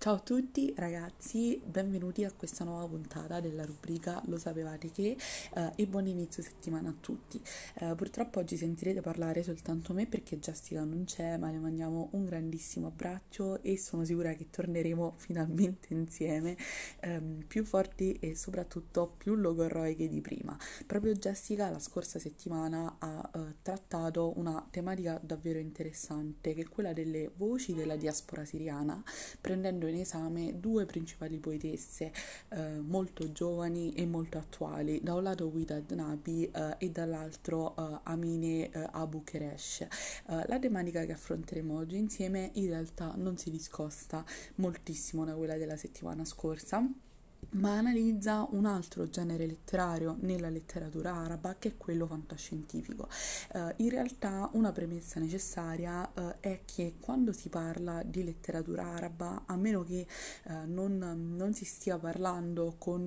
Ciao a tutti ragazzi, benvenuti a questa nuova puntata della rubrica Lo sapevate che eh, e buon inizio settimana a tutti. Eh, purtroppo oggi sentirete parlare soltanto me perché Jessica non c'è, ma le mandiamo un grandissimo abbraccio e sono sicura che torneremo finalmente insieme ehm, più forti e soprattutto più logorroiche di prima. Proprio Jessica la scorsa settimana ha eh, trattato una tematica davvero interessante che è quella delle voci della diaspora siriana, prendendo in esame due principali poetesse eh, molto giovani e molto attuali, da un lato Guida Nabi eh, e dall'altro eh, Amine eh, Abu Keresh. Eh, la tematica che affronteremo oggi insieme in realtà non si discosta moltissimo da quella della settimana scorsa ma analizza un altro genere letterario nella letteratura araba che è quello fantascientifico. Uh, in realtà una premessa necessaria uh, è che quando si parla di letteratura araba, a meno che uh, non, non, si stia parlando con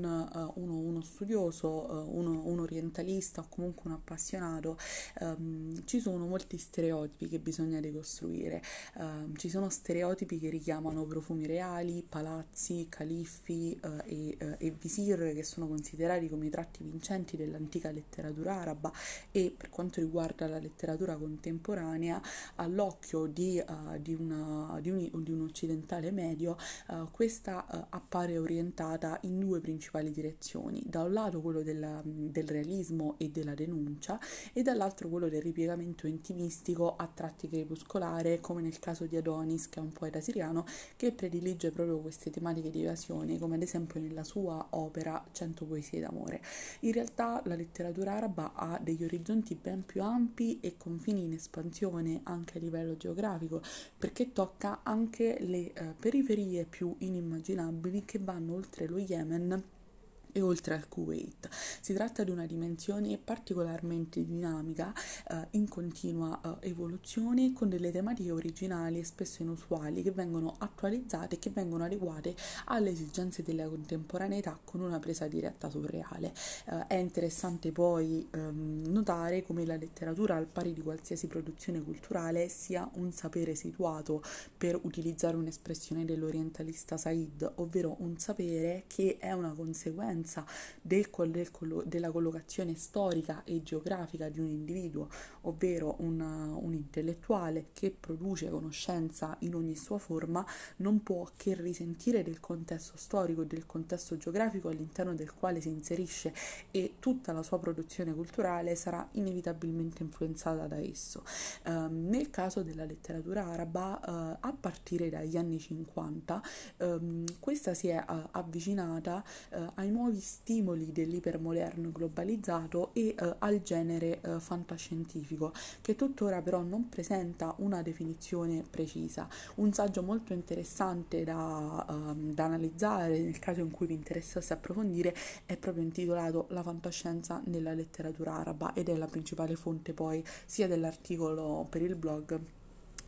uno, uno, studioso, uno, un orientalista o comunque un appassionato, um, ci sono molti stereotipi che bisogna decostruire. Ehm, ci sono stereotipi che richiamano profumi reali, palazzi, califfi e eh, e visir che sono considerati come i tratti vincenti dell'antica letteratura araba e per quanto riguarda la letteratura contemporanea all'occhio di, uh, di, una, di, un, di un, occidentale medio uh, questa uh, appare orientata in due principali direzioni. Da un lato quello della, del realismo e della denuncia e dall'altro quello del ripiegamento intimistico a tratti crepuscolare come nel caso di Adonis che è un poeta siriano che predilige proprio queste tematiche di evasione come ad esempio nel nella sua opera Cento poesie d'amore. In realtà la letteratura araba ha degli orizzonti ben più ampi e confini in espansione anche a livello geografico, perché tocca anche le eh, periferie più inimmaginabili che vanno oltre lo Yemen e oltre al Kuwait. Si tratta di una dimensione particolarmente dinamica, eh, in continua eh, evoluzione, con delle tematiche originali e spesso inusuali che vengono attualizzate e che vengono adeguate alle esigenze della contemporaneità con una presa diretta sul reale. Eh, è interessante poi ehm, notare come la letteratura, al pari di qualsiasi produzione culturale, sia un sapere situato, per utilizzare un'espressione dell'orientalista Said, ovvero un sapere che è una conseguenza conseguenza del, del, della collocazione storica e geografica di un individuo, ovvero un, un intellettuale che produce conoscenza in ogni sua forma, non può che risentire del contesto storico e del contesto geografico all'interno del quale si inserisce e tutta la sua produzione culturale sarà inevitabilmente influenzata da esso. Uh, nel caso della letteratura araba, uh, a partire dagli anni 50, um, ehm, questa si è uh, avvicinata ai nuovi nuovi stimoli dell'ipermoderno globalizzato e eh, al genere eh, fantascientifico, che tuttora però non presenta una definizione precisa. Un saggio molto interessante da, um, da analizzare nel caso in cui vi interessasse approfondire è proprio intitolato La fantascienza nella letteratura araba ed è la principale fonte poi sia dell'articolo per il blog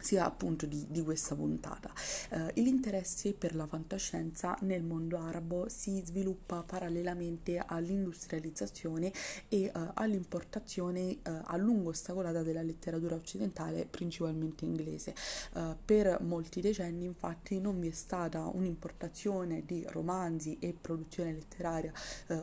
sia appunto di, di questa puntata. Uh, l'interesse per la fantascienza nel mondo arabo si sviluppa parallelamente all'industrializzazione e uh, all'importazione uh, a lungo ostacolata della letteratura occidentale, principalmente inglese. per molti decenni infatti non vi è stata un'importazione di romanzi e produzione letteraria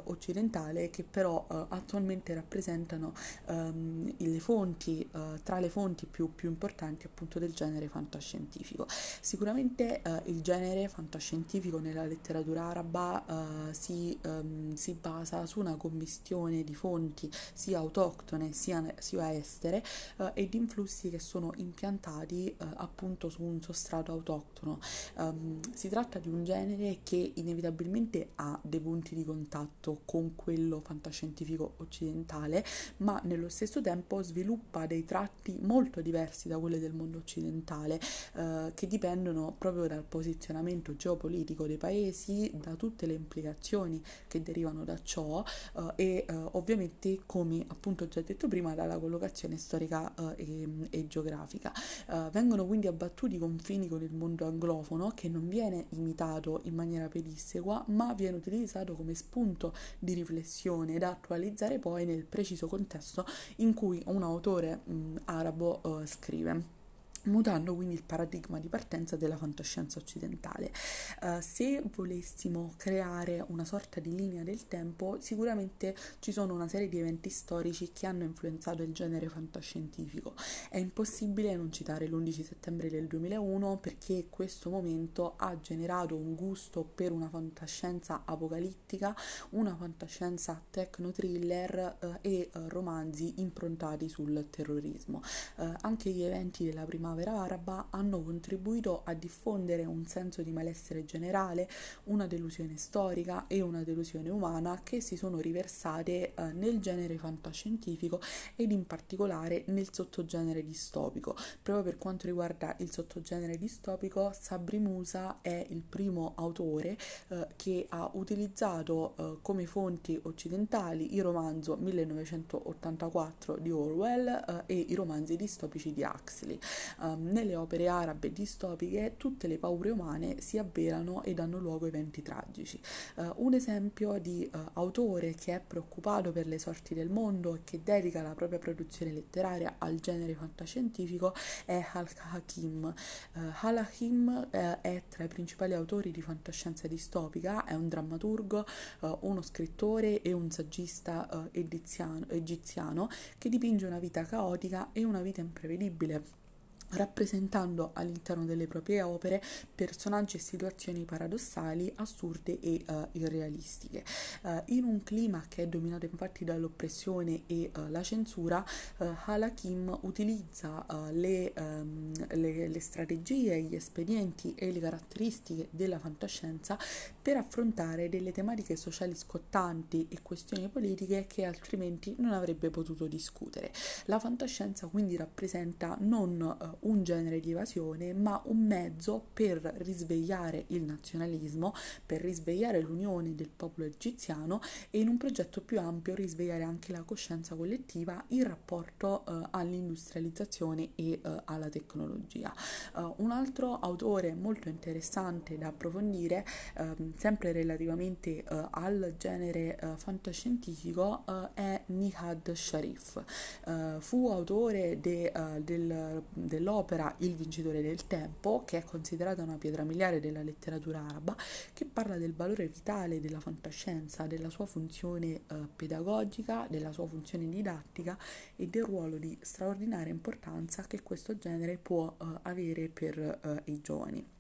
occidentale che però attualmente rappresentano um, le fonti, tra le fonti più, più importanti appunto del del genere fantascientifico. Sicuramente eh, il genere fantascientifico nella letteratura araba eh, si, um, si, basa su una commistione di fonti sia autoctone sia, sia estere eh, e di influssi che sono impiantati eh, appunto su un sostrato autoctono. Um, si tratta di un genere che inevitabilmente ha dei punti di contatto con quello fantascientifico occidentale, ma nello stesso tempo sviluppa dei tratti molto diversi da quelli del mondo occidentale occidentale eh, che dipendono proprio dal posizionamento geopolitico dei paesi, da tutte le implicazioni che derivano da ciò eh, e eh, ovviamente come appunto già detto prima dalla collocazione storica eh, e, e, geografica. Eh, vengono quindi abbattuti i confini con il mondo anglofono che non viene imitato in maniera pedissequa ma viene utilizzato come spunto di riflessione da attualizzare poi nel preciso contesto in cui un autore mh, arabo uh, scrive. Mutando quindi il paradigma di partenza della fantascienza occidentale. Uh, se volessimo creare una sorta di linea del tempo, sicuramente ci sono una serie di eventi storici che hanno influenzato il genere fantascientifico. È impossibile non citare l'11 settembre del 2001 perché questo momento ha generato un gusto per una fantascienza apocalittica, una fantascienza techno-thriller uh, e uh, romanzi improntati sul terrorismo. anche gli eventi della prima primavera araba hanno contribuito a diffondere un senso di malessere generale, una delusione storica e una delusione umana che si sono riversate eh, nel genere fantascientifico ed in particolare nel sottogenere distopico. Proprio per quanto riguarda il sottogenere distopico, Sabri Musa è il primo autore eh, che ha utilizzato eh, come fonti occidentali il romanzo 1984 di Orwell eh, e i romanzi distopici di Huxley um, nelle opere arabe distopiche tutte le paure umane si avverano e danno luogo a eventi tragici. Uh, un esempio di uh, autore che è preoccupato per le sorti del mondo e che dedica la propria produzione letteraria al genere fantascientifico è Al-Hakim. Uh, Al-Hakim è tra i principali autori di fantascienza distopica, è un drammaturgo, uno scrittore e un saggista egiziano, egiziano che dipinge una vita caotica e una vita imprevedibile rappresentando all'interno delle proprie opere personaggi e situazioni paradossali, assurde e uh, irrealistiche. Uh, in un clima che è dominato infatti dall'oppressione e uh, la censura, Halakim utilizza le, um, le, le strategie, gli espedienti e le caratteristiche della fantascienza per affrontare delle tematiche sociali scottanti e questioni politiche che altrimenti non avrebbe potuto discutere. La fantascienza quindi rappresenta non un genere di evasione, ma un mezzo per risvegliare il nazionalismo, per risvegliare l'unione del popolo egiziano e in un progetto più ampio risvegliare anche la coscienza collettiva in rapporto uh, all'industrializzazione e uh, alla tecnologia. Uh, un altro autore molto interessante da approfondire, ehm, sempre relativamente al genere fantascientifico, è Nihad Sharif. fu autore de, del, del l'opera Il vincitore del tempo, che è considerata una pietra miliare della letteratura araba, che parla del valore vitale della fantascienza, della sua funzione eh, pedagogica, della sua funzione didattica e del ruolo di straordinaria importanza che questo genere può eh, avere per eh, i giovani.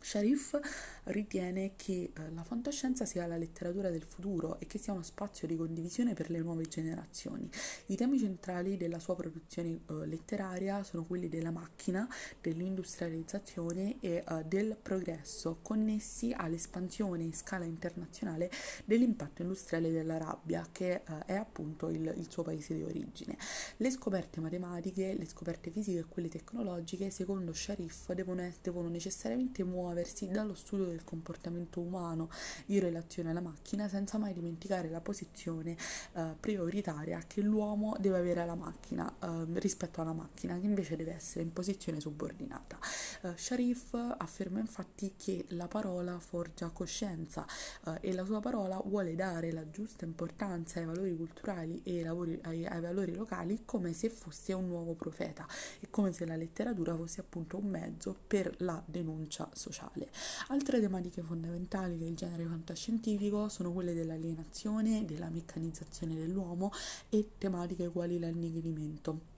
Sharif ritiene che eh, la fantascienza sia la letteratura del futuro e che sia uno spazio di condivisione per le nuove generazioni. I temi centrali della sua produzione eh, letteraria sono quelli della macchina, dell'industrializzazione e eh, del progresso, connessi all'espansione in scala internazionale dell'impatto industriale della rabbia, che è appunto il, il suo paese di origine. Le scoperte matematiche, le scoperte fisiche e quelle tecnologiche, secondo Sharif, devono, devono necessariamente muovere muoversi dallo studio del comportamento umano in relazione alla macchina senza mai dimenticare la posizione eh, prioritaria che l'uomo deve avere alla macchina eh, rispetto alla macchina che invece deve essere in posizione subordinata. Eh, Sharif afferma infatti che la parola forgia coscienza eh, e la sua parola vuole dare la giusta importanza ai valori culturali e ai, lavori, ai, ai valori locali come se fosse un nuovo profeta e come se la letteratura fosse appunto un mezzo per la denuncia sociale sociale. Altre tematiche fondamentali del genere fantascientifico sono quelle dell'alienazione, della meccanizzazione dell'uomo e tematiche quali l'annighilimento.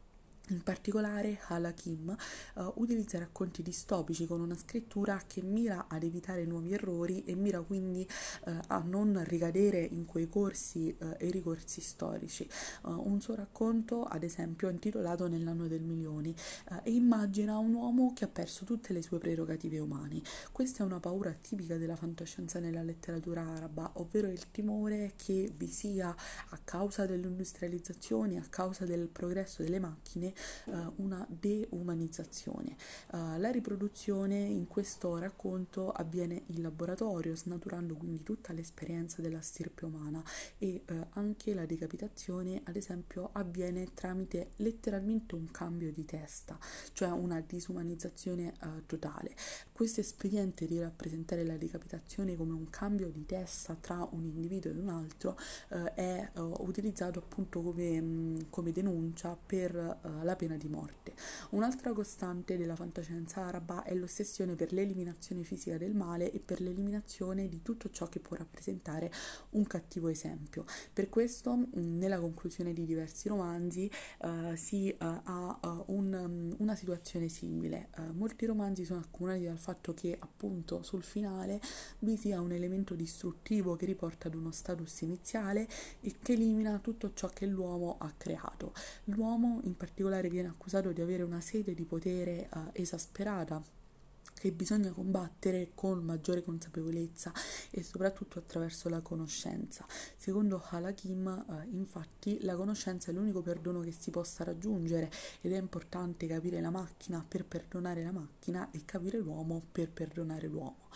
In particolare Halakim uh, utilizza racconti distopici con una scrittura che mira ad evitare nuovi errori e mira quindi uh, a non ricadere in quei corsi uh, e ricorsi storici. un suo racconto, ad esempio, è intitolato Nell'anno del milione e immagina un uomo che ha perso tutte le sue prerogative umane. Questa è una paura tipica della fantascienza nella letteratura araba, ovvero il timore che vi sia a causa dell'industrializzazione, a causa del progresso delle macchine, uh, una deumanizzazione. Uh, la riproduzione in questo racconto avviene in laboratorio, snaturando quindi tutta l'esperienza della stirpe umana e uh, anche la decapitazione, ad esempio, avviene tramite letteralmente un cambio di testa, cioè una disumanizzazione totale. Questo espediente di rappresentare la decapitazione come un cambio di testa tra un individuo ed un altro è utilizzato appunto come, mh, come denuncia per la pena di morte. Un'altra costante della fantascienza araba è l'ossessione per l'eliminazione fisica del male e per l'eliminazione di tutto ciò che può rappresentare un cattivo esempio. Per questo, mh, nella conclusione di diversi romanzi uh, si uh, ha un, um, una situazione simile. molti romanzi sono accomunati dal fatto che appunto sul finale vi sia un elemento distruttivo che riporta ad uno status iniziale e che elimina tutto ciò che l'uomo ha creato. L'uomo in particolare viene accusato di avere una sede di potere uh, esasperata che bisogna combattere con maggiore consapevolezza e soprattutto attraverso la conoscenza. Secondo Halakim, eh, infatti, la conoscenza è l'unico perdono che si possa raggiungere ed è importante capire la macchina per perdonare la macchina e capire l'uomo per perdonare l'uomo.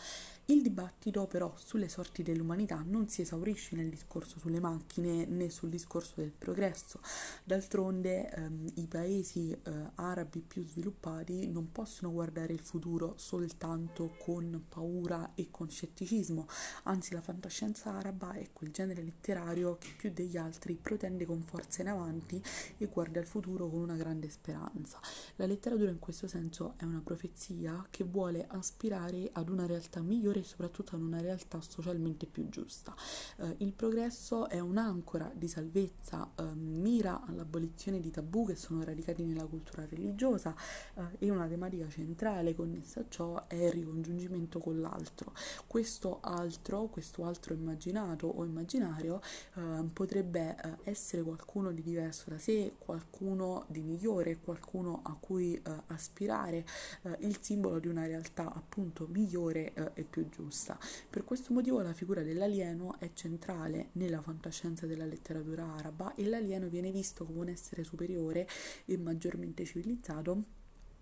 Il dibattito però sulle sorti dell'umanità non si esaurisce nel discorso sulle macchine né sul discorso del progresso. D'altronde ehm, i paesi eh, arabi più sviluppati non possono guardare il futuro soltanto con paura e con scetticismo, anzi la fantascienza araba è quel genere letterario che più degli altri protende con forza in avanti e guarda il futuro con una grande speranza. La letteratura in questo senso è una profezia che vuole aspirare ad una realtà migliore migliore e soprattutto ad una realtà socialmente più giusta. Eh, il progresso è un'ancora di salvezza, eh, mira all'abolizione di tabù che sono radicati nella cultura religiosa eh, e una tematica centrale connessa a ciò è il ricongiungimento con l'altro. Questo altro, questo altro immaginato o immaginario eh, potrebbe eh, essere qualcuno di diverso da sé, qualcuno di migliore, qualcuno a cui eh, aspirare, il simbolo di una realtà appunto migliore e più giusta. Per questo motivo la figura dell'alieno è centrale nella fantascienza della letteratura araba e l'alieno viene visto come un essere superiore e maggiormente civilizzato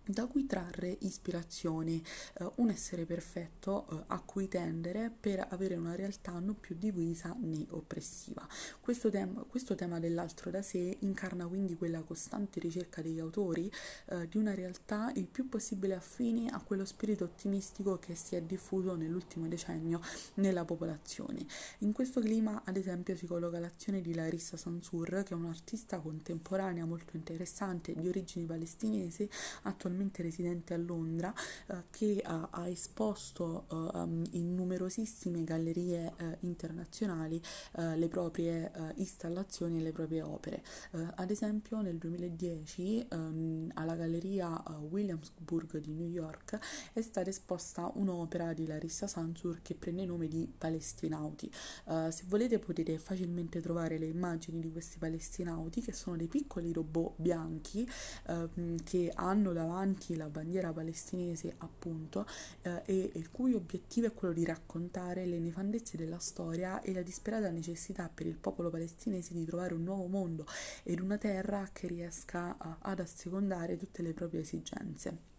da cui trarre ispirazione, eh, un essere perfetto eh, a cui tendere per avere una realtà non più divisa né oppressiva. Questo tema, questo tema dell'altro da sé incarna quindi quella costante ricerca degli autori eh, di una realtà il più possibile affine a quello spirito ottimistico che si è diffuso nell'ultimo decennio nella popolazione. In questo clima, ad esempio, si colloca l'azione di Larissa Sansur, che è un'artista contemporanea molto interessante di origini palestinesi, attualmente attualmente residente a Londra, eh, che ha, ha esposto eh, in numerosissime gallerie eh, internazionali eh, le proprie eh, installazioni e le proprie opere. Eh, ad esempio nel 2010 ehm, alla galleria Williamsburg di New York è stata esposta un'opera di Larissa Sansur che prende il nome di Palestinauti. se volete potete facilmente trovare le immagini di questi palestinauti che sono dei piccoli robot bianchi ehm, che hanno davanti davanti la bandiera palestinese appunto eh, e il cui obiettivo è quello di raccontare le nefandezze della storia e la disperata necessità per il popolo palestinese di trovare un nuovo mondo ed una terra che riesca a, ad assecondare tutte le proprie esigenze.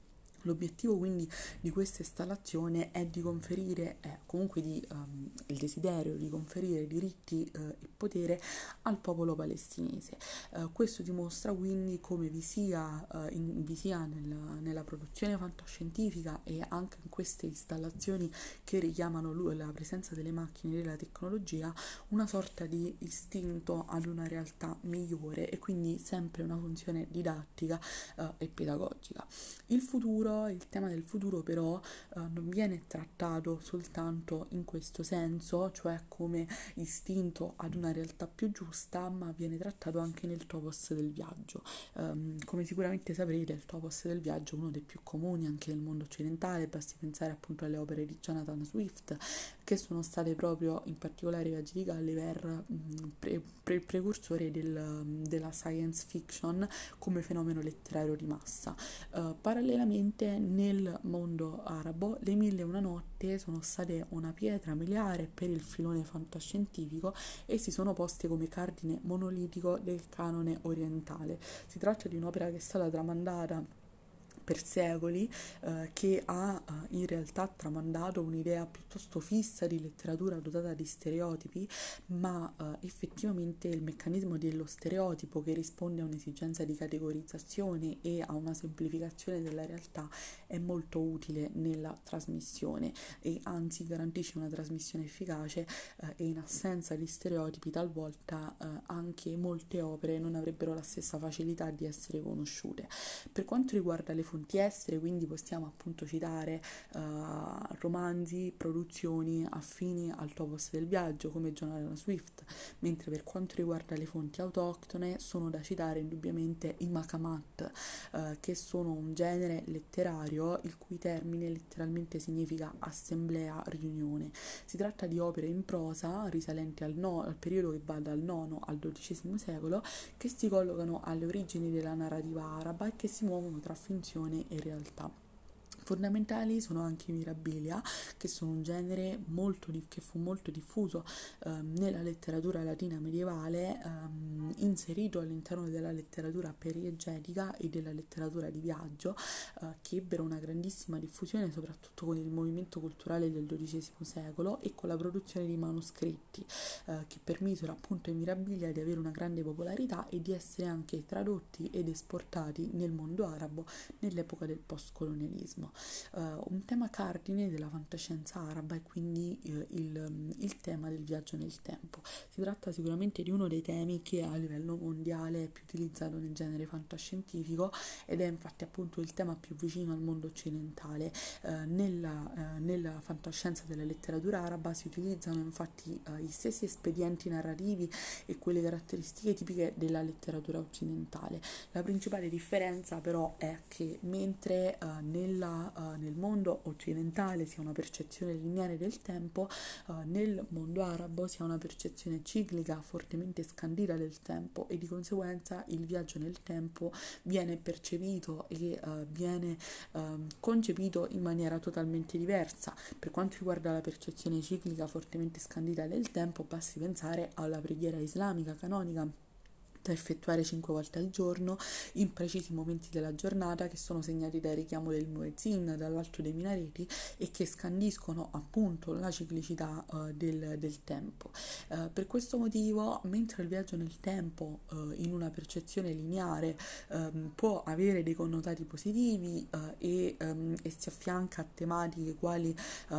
L'obiettivo quindi di questa installazione è di conferire, è comunque di, um, il desiderio di conferire diritti uh, e potere al popolo palestinese. Uh, questo dimostra quindi come vi sia, uh, in, vi sia nella, nella, produzione fantascientifica e anche in queste installazioni che richiamano la presenza delle macchine e della tecnologia una sorta di istinto ad una realtà migliore e quindi sempre una funzione didattica e pedagogica. Il futuro il tema del futuro però eh, non viene trattato soltanto in questo senso, cioè come istinto ad una realtà più giusta, ma viene trattato anche nel topos del viaggio. Um, come sicuramente saprete, il topos del viaggio è uno dei più comuni anche nel mondo occidentale, basti pensare appunto alle opere di Jonathan Swift, che sono state proprio in particolare i viaggi di Gulliver mm, pre- pre- precursori del, della science fiction come fenomeno letterario di massa. Uh, parallelamente nel mondo arabo le mille e una notte sono state una pietra miliare per il filone fantascientifico e si sono poste come cardine monolitico del canone orientale. Si tratta di un'opera che è stata tramandata per secoli eh, che ha eh, in realtà tramandato un'idea piuttosto fissa di letteratura dotata di stereotipi, ma eh, effettivamente il meccanismo dello stereotipo che risponde a un'esigenza di categorizzazione e a una semplificazione della realtà è molto utile nella trasmissione e anzi garantisce una trasmissione efficace eh, e in assenza di stereotipi talvolta eh, anche molte opere non avrebbero la stessa facilità di essere conosciute. Per quanto riguarda le fonti estere, quindi possiamo appunto citare uh, romanzi, produzioni affini al topos del viaggio come John Allen Swift, mentre per quanto riguarda le fonti autoctone sono da citare indubbiamente i Makamat, uh, che sono un genere letterario il cui termine letteralmente significa assemblea, riunione. Si tratta di opere in prosa risalenti al, no, al periodo che va dal IX al XII secolo che si collocano alle origini della narrativa araba e che si muovono tra finzione e realtà. Fondamentali sono anche i mirabilia, che sono un genere molto, che fu molto diffuso ehm, nella letteratura latina medievale, ehm, inserito all'interno della letteratura periegetica e della letteratura di viaggio, eh, che ebbero una grandissima diffusione soprattutto con il movimento culturale del XII secolo e con la produzione di manoscritti, eh, che permisero appunto ai mirabilia di avere una grande popolarità e di essere anche tradotti ed esportati nel mondo arabo nell'epoca del postcolonialismo uh, un tema cardine della fantascienza araba e quindi uh, il, il, tema del viaggio nel tempo. Si tratta sicuramente di uno dei temi che a livello mondiale è più utilizzato nel genere fantascientifico ed è infatti appunto il tema più vicino al mondo occidentale. Uh, nella, nella, fantascienza della letteratura araba si utilizzano infatti i stessi espedienti narrativi e quelle caratteristiche tipiche della letteratura occidentale. La principale differenza però è che mentre nella uh, nel mondo occidentale si ha una percezione lineare del tempo, uh, nel mondo arabo si ha una percezione ciclica fortemente scandita del tempo e di conseguenza il viaggio nel tempo viene percepito e uh, viene ehm, concepito in maniera totalmente diversa. Per quanto riguarda la percezione ciclica fortemente scandita del tempo, basti pensare alla preghiera islamica canonica da effettuare 5 volte al giorno in precisi momenti della giornata che sono segnati dal richiamo del muezzin dall'alto dei minareti e che scandiscono appunto la ciclicità uh, del, del, tempo. Uh, per questo motivo, mentre il viaggio nel tempo uh, in una percezione lineare um, può avere dei connotati positivi e, um, e, si affianca a tematiche quali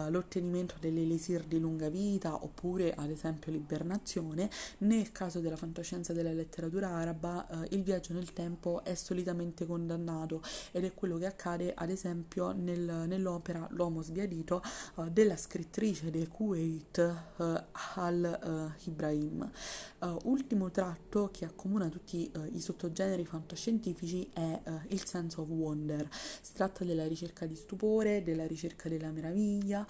l'ottenimento dell'elisir di lunga vita oppure ad esempio l'ibernazione, nel caso della fantascienza della letteratura letteratura araba eh, il viaggio nel tempo è solitamente condannato ed è quello che accade ad esempio nel, nell'opera L'uomo sbiadito eh, della scrittrice del Kuwait eh, Al-Ibrahim. Eh, ultimo tratto che accomuna tutti eh, i sottogeneri fantascientifici è eh, il sense of wonder. Si tratta della ricerca di stupore, della ricerca della meraviglia,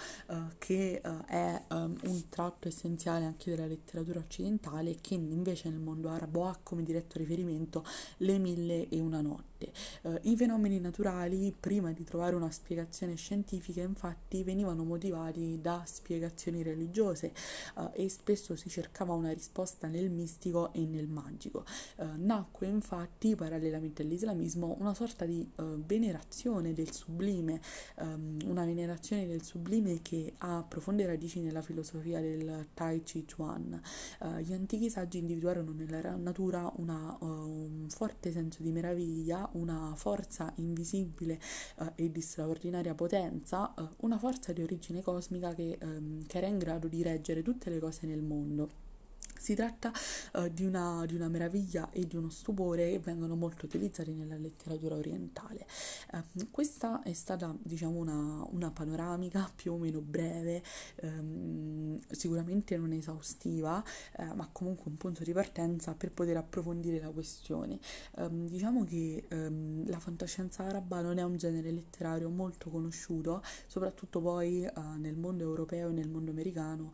che è um, un tratto essenziale anche della letteratura occidentale che invece nel mondo arabo ha come come diretto riferimento le mille e una notte notte. Uh, I fenomeni naturali, prima di trovare una spiegazione scientifica, infatti venivano motivati da spiegazioni religiose uh, e spesso si cercava una risposta nel mistico e nel magico. Uh, nacque infatti, parallelamente all'islamismo, una sorta di venerazione del sublime, um, una venerazione del sublime che ha profonde radici nella filosofia del Tai Chi Chuan. gli antichi saggi individuarono nella natura una, un forte senso di meraviglia una forza invisibile eh, e di straordinaria potenza, eh, una forza di origine cosmica che, ehm, che era in grado di reggere tutte le cose nel mondo. Si tratta uh, di, una, di, una, meraviglia e di uno stupore che vengono molto utilizzati nella letteratura orientale. Uh, questa è stata, diciamo, una, una, panoramica più o meno breve, um, sicuramente non esaustiva, uh, ma comunque un punto di partenza per poter approfondire la questione. Um, diciamo che um, la fantascienza araba non è un genere letterario molto conosciuto, soprattutto poi nel mondo europeo e nel mondo americano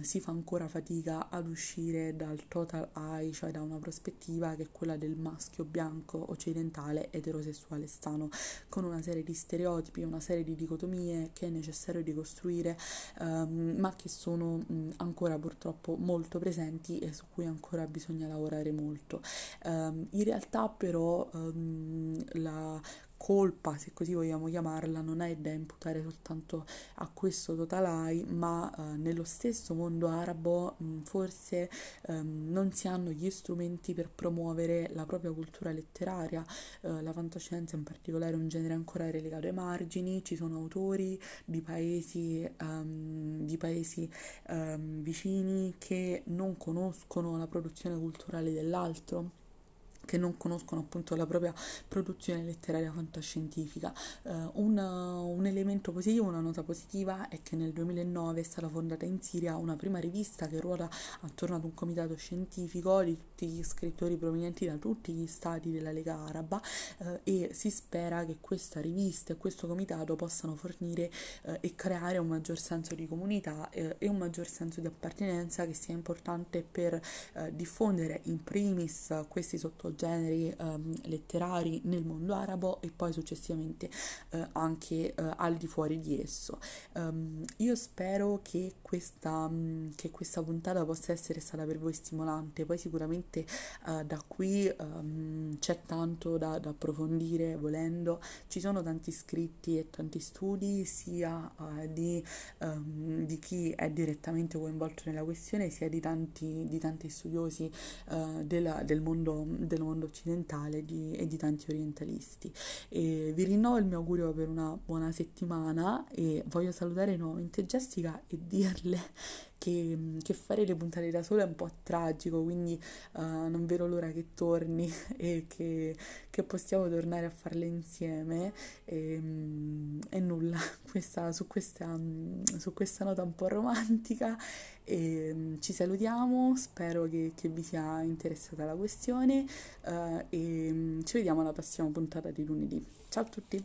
si fa ancora fatica ad uscire dal total eye, cioè da una prospettiva che è quella del maschio bianco occidentale eterosessuale sano, con una serie di stereotipi, una serie di dicotomie che è necessario ricostruire, um, ma che sono um, ancora purtroppo molto presenti e su cui ancora bisogna lavorare molto. Um, in realtà però la colpa, se così vogliamo chiamarla, non è da imputare soltanto a questo totalai, ma eh, nello stesso mondo arabo mh, forse ehm, non si hanno gli strumenti per promuovere la propria cultura letteraria, eh, la fantascienza in particolare è un genere ancora relegato ai margini, ci sono autori di paesi, um, di paesi um, vicini che non conoscono la produzione culturale dell'altro che non conoscono appunto la propria produzione letteraria fantascientifica. Uh, un, un, elemento positivo, una nota positiva è che nel 2009 è stata fondata in Siria una prima rivista che ruota attorno ad un comitato scientifico di tutti gli scrittori provenienti da tutti gli stati della Lega Araba uh, e si spera che questa rivista e questo comitato possano fornire uh, e creare un maggior senso di comunità e un maggior senso di appartenenza che sia importante per diffondere in primis questi generi um, letterari nel mondo arabo e poi successivamente uh, anche uh, al di fuori di esso. Um, io spero che questa, um, che questa, puntata possa essere stata per voi stimolante, poi sicuramente uh, da qui c'è tanto da, da, approfondire volendo, ci sono tanti scritti e tanti studi sia di, di, chi è direttamente coinvolto nella questione sia di tanti, di tanti studiosi della, del mondo del mondo mondo occidentale di, e di tanti orientalisti. E vi rinnovo il mio augurio per una buona settimana e voglio salutare nuovamente Jessica e dirle che, che, fare le puntate da sola è un po' tragico, quindi uh, non vedo l'ora che torni e che, che possiamo tornare a farle insieme. E, um, e nulla, questa, su, questa, su, questa, nota un po' romantica e, um, ci salutiamo, spero che, che, vi sia interessata la questione uh, e ci vediamo alla prossima puntata di lunedì. Ciao a tutti!